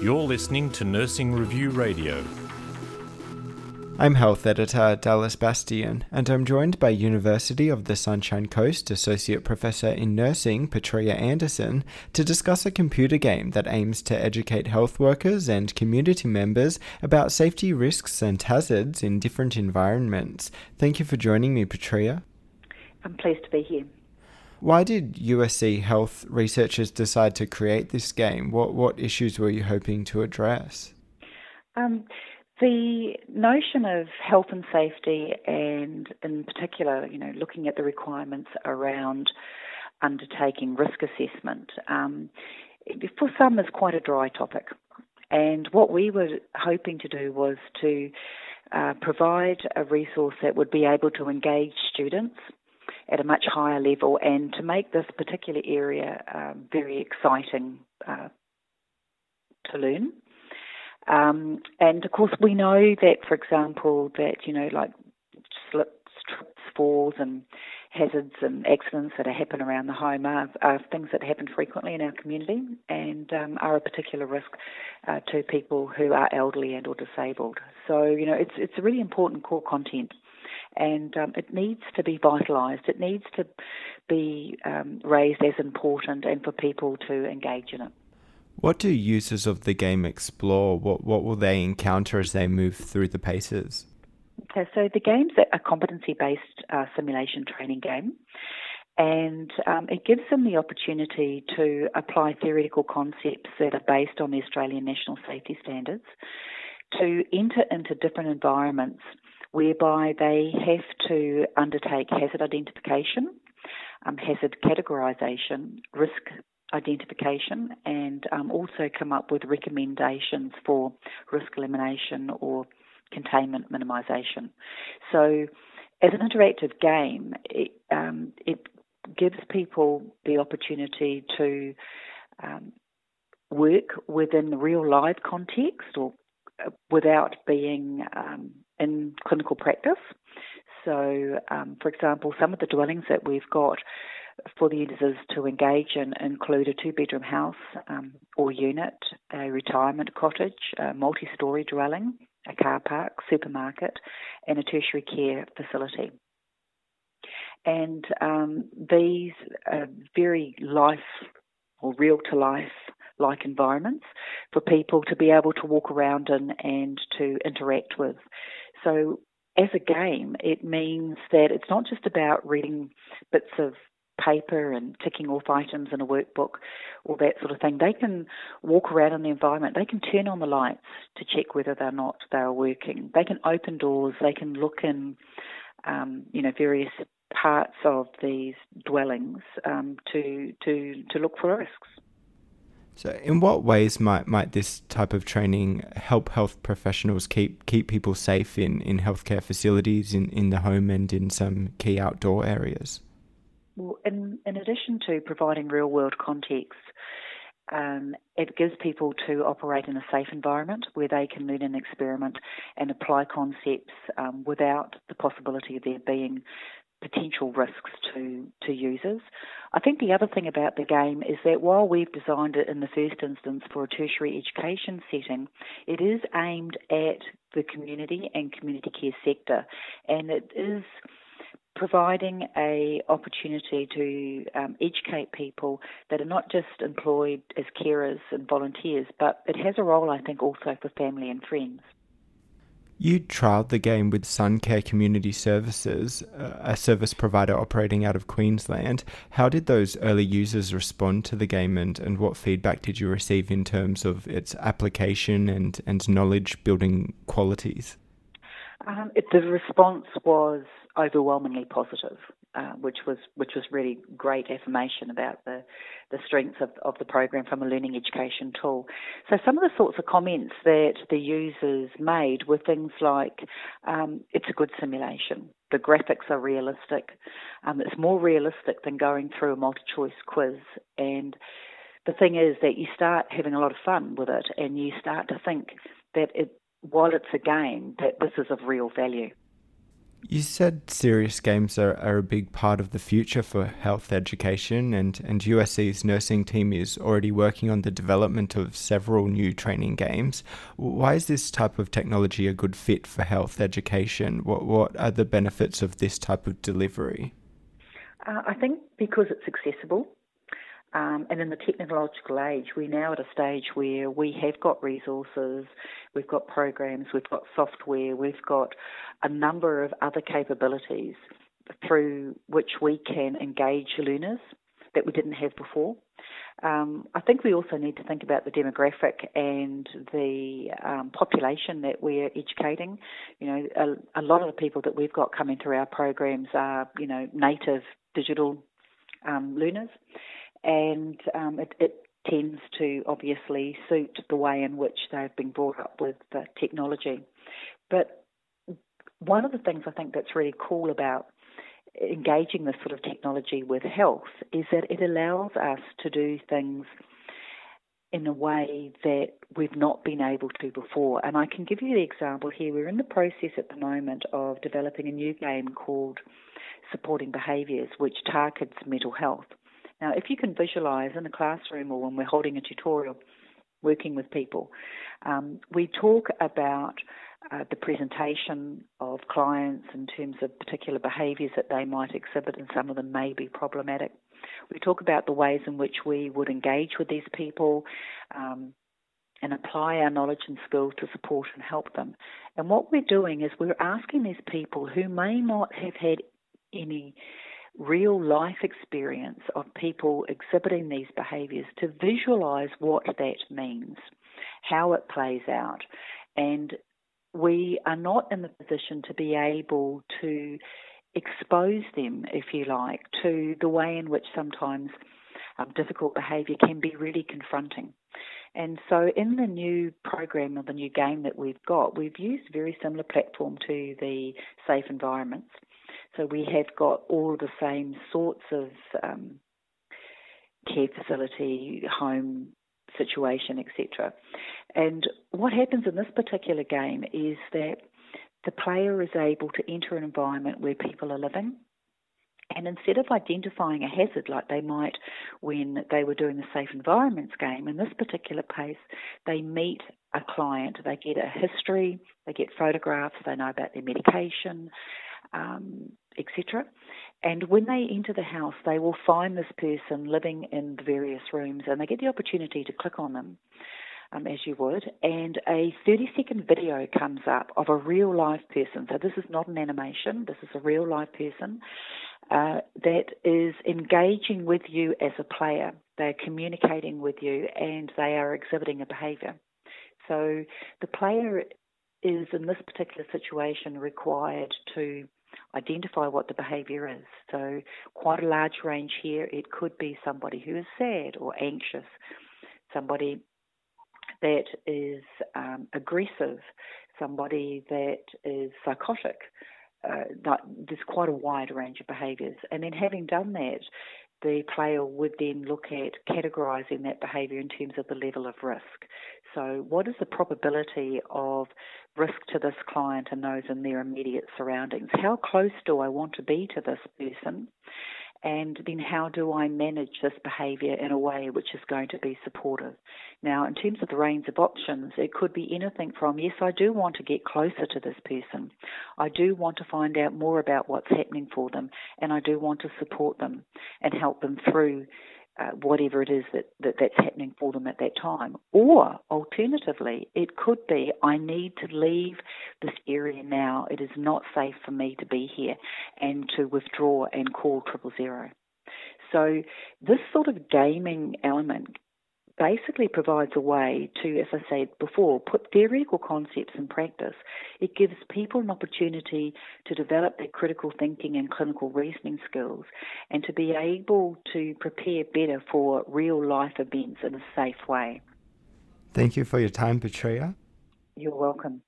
You're listening to Nursing Review Radio. I'm health editor Dallas Bastian, and I'm joined by University of the Sunshine Coast Associate Professor in Nursing Patrea Andersen to discuss a computer game that aims to educate health workers and community members about safety risks and hazards in different environments. Thank you for joining me, Patrea. I'm pleased to be here. Why did USC health researchers decide to create this game? What what issues were you hoping to address? Um, the notion of health and safety, and in particular, you know, looking at the requirements around undertaking risk assessment, um, for some is quite a dry topic. And what we were hoping to do was to uh, provide a resource that would be able to engage students at a much higher level and to make this particular area um, very exciting uh, to learn. Um, and of course, we know that, for example, that you know, like slips, trips, falls, and hazards and accidents that happen around the home are, are things that happen frequently in our community and um, are a particular risk uh, to people who are elderly and or disabled. So you know, it's it's a really important core content and um, it needs to be vitalised. It needs to be um, raised as important and for people to engage in it. What do users of the game explore? What what will they encounter as they move through the paces? Okay, so the game's a competency-based uh, simulation training game, and um, it gives them the opportunity to apply theoretical concepts that are based on the Australian National Safety Standards to enter into different environments whereby they have to undertake hazard identification, um, hazard categorisation, risk identification, and um, also come up with recommendations for risk elimination or containment minimisation. So, as an interactive game, it, um, it gives people the opportunity to um, work within the real live context or uh, without being um, in clinical practice. So, um, for example, some of the dwellings that we've got for the users to engage in include a two bedroom house um, or unit, a retirement cottage, a multi story dwelling, a car park, supermarket, and a tertiary care facility. And um, these are very life or real to life like environments for people to be able to walk around in and to interact with. So, as a game, it means that it's not just about reading bits of paper and ticking off items in a workbook or that sort of thing. They can walk around in the environment. They can turn on the lights to check whether they're not they are working. They can open doors. They can look in, um, you know, various parts of these dwellings um, to to to look for risks. So, in what ways might, might this type of training help health professionals keep keep people safe in, in healthcare facilities, in, in the home, and in some key outdoor areas? Well, in, in addition to providing real world context, um, it gives people to operate in a safe environment where they can learn and experiment and apply concepts um, without the possibility of there being potential risks to, to users. I think the other thing about the game is that while we've designed it in the first instance for a tertiary education setting, it is aimed at the community and community care sector, and it is providing a opportunity to um, educate people that are not just employed as carers and volunteers, but it has a role, I think, also for family and friends. You trialled the game with Suncare Community Services, a service provider operating out of Queensland. How did those early users respond to the game and, and what feedback did you receive in terms of its application and, and knowledge building qualities? Um, it, the response was overwhelmingly positive, uh, which was which was really great affirmation about the the strengths of, of the program from a learning education tool. So some of the sorts of comments that the users made were things like, um, "It's a good simulation. The graphics are realistic. Um, it's more realistic than going through a multi-choice quiz." And the thing is that you start having a lot of fun with it, and you start to think that it while it's a game, that this is of real value. You said serious games are, are a big part of the future for health education, and, and USC's nursing team is already working on the development of several new training games. Why is this type of technology a good fit for health education? What, what are the benefits of this type of delivery? Uh, I think because it's accessible. Um, and in the technological age, we're now at a stage where we have got resources, we've got programs, we've got software, we've got a number of other capabilities through which we can engage learners that we didn't have before. Um, I think we also need to think about the demographic and the um, population that we're educating. You know, a, a, lot of the people that we've got coming through our programs are, you know, native digital um, learners and um, it, it, tends to obviously suit the way in which they've been brought up with technology. But one of the things I think that's really cool about engaging this sort of technology with health is that it allows us to do things in a way that we've not been able to before. And I can give you the example here. We're in the process at the moment of developing a new game called Supporting Behaviours, which targets mental health. Now, if you can visualize in a classroom or when we're holding a tutorial, working with people, um, we talk about uh, the presentation of clients in terms of particular behaviours that they might exhibit, and some of them may be problematic. We talk about the ways in which we would engage with these people um, and apply our knowledge and skills to support and help them. And what we're doing is we're asking these people who may not have had any real life experience of people exhibiting these behaviours to visualize what that means, how it plays out. And we are not in the position to be able to expose them, if you like, to the way in which sometimes um, difficult behaviour can be really confronting. And so, in the new program or the new game that we've got, we've used a very similar platform to the safe environments. So we have got all the same sorts of um, care facility, home situation, etc. And what happens in this particular game is that the player is able to enter an environment where people are living. And instead of identifying a hazard like they might when they were doing the Safe Environments game, in this particular case, they meet a client, they get a history, they get photographs, they know about their medication, um, etc. And when they enter the house, they will find this person living in the various rooms, and they get the opportunity to click on them. Um, as you would, and a 30 second video comes up of a real live person. So, this is not an animation, this is a real live person uh, that is engaging with you as a player. They're communicating with you and they are exhibiting a behavior. So, the player is in this particular situation required to identify what the behaviour is. So, quite a large range here. It could be somebody who is sad or anxious, somebody that is um, aggressive, somebody that is psychotic. Uh, there's quite a wide range of behaviours. And then, having done that, the player would then look at categorising that behaviour in terms of the level of risk. So, what is the probability of risk to this client and those in their immediate surroundings? How close do I want to be to this person? And then how do I manage this behaviour in a way which is going to be supportive? Now, in terms of the range of options, it could be anything from yes, I do want to get closer to this person. I do want to find out more about what's happening for them, and I do want to support them and help them through uh, whatever it is that, that that's happening for them at that time. Or alternatively, it could be I need to leave this area now. It is not safe for me to be here and to withdraw and call triple zero. So this sort of gaming element basically provides a way to, as I said before, put theoretical concepts in practice. It gives people an opportunity to develop their critical thinking and clinical reasoning skills and to be able to prepare better for real life events in a safe way. Thank you for your time, Patrea. You're welcome.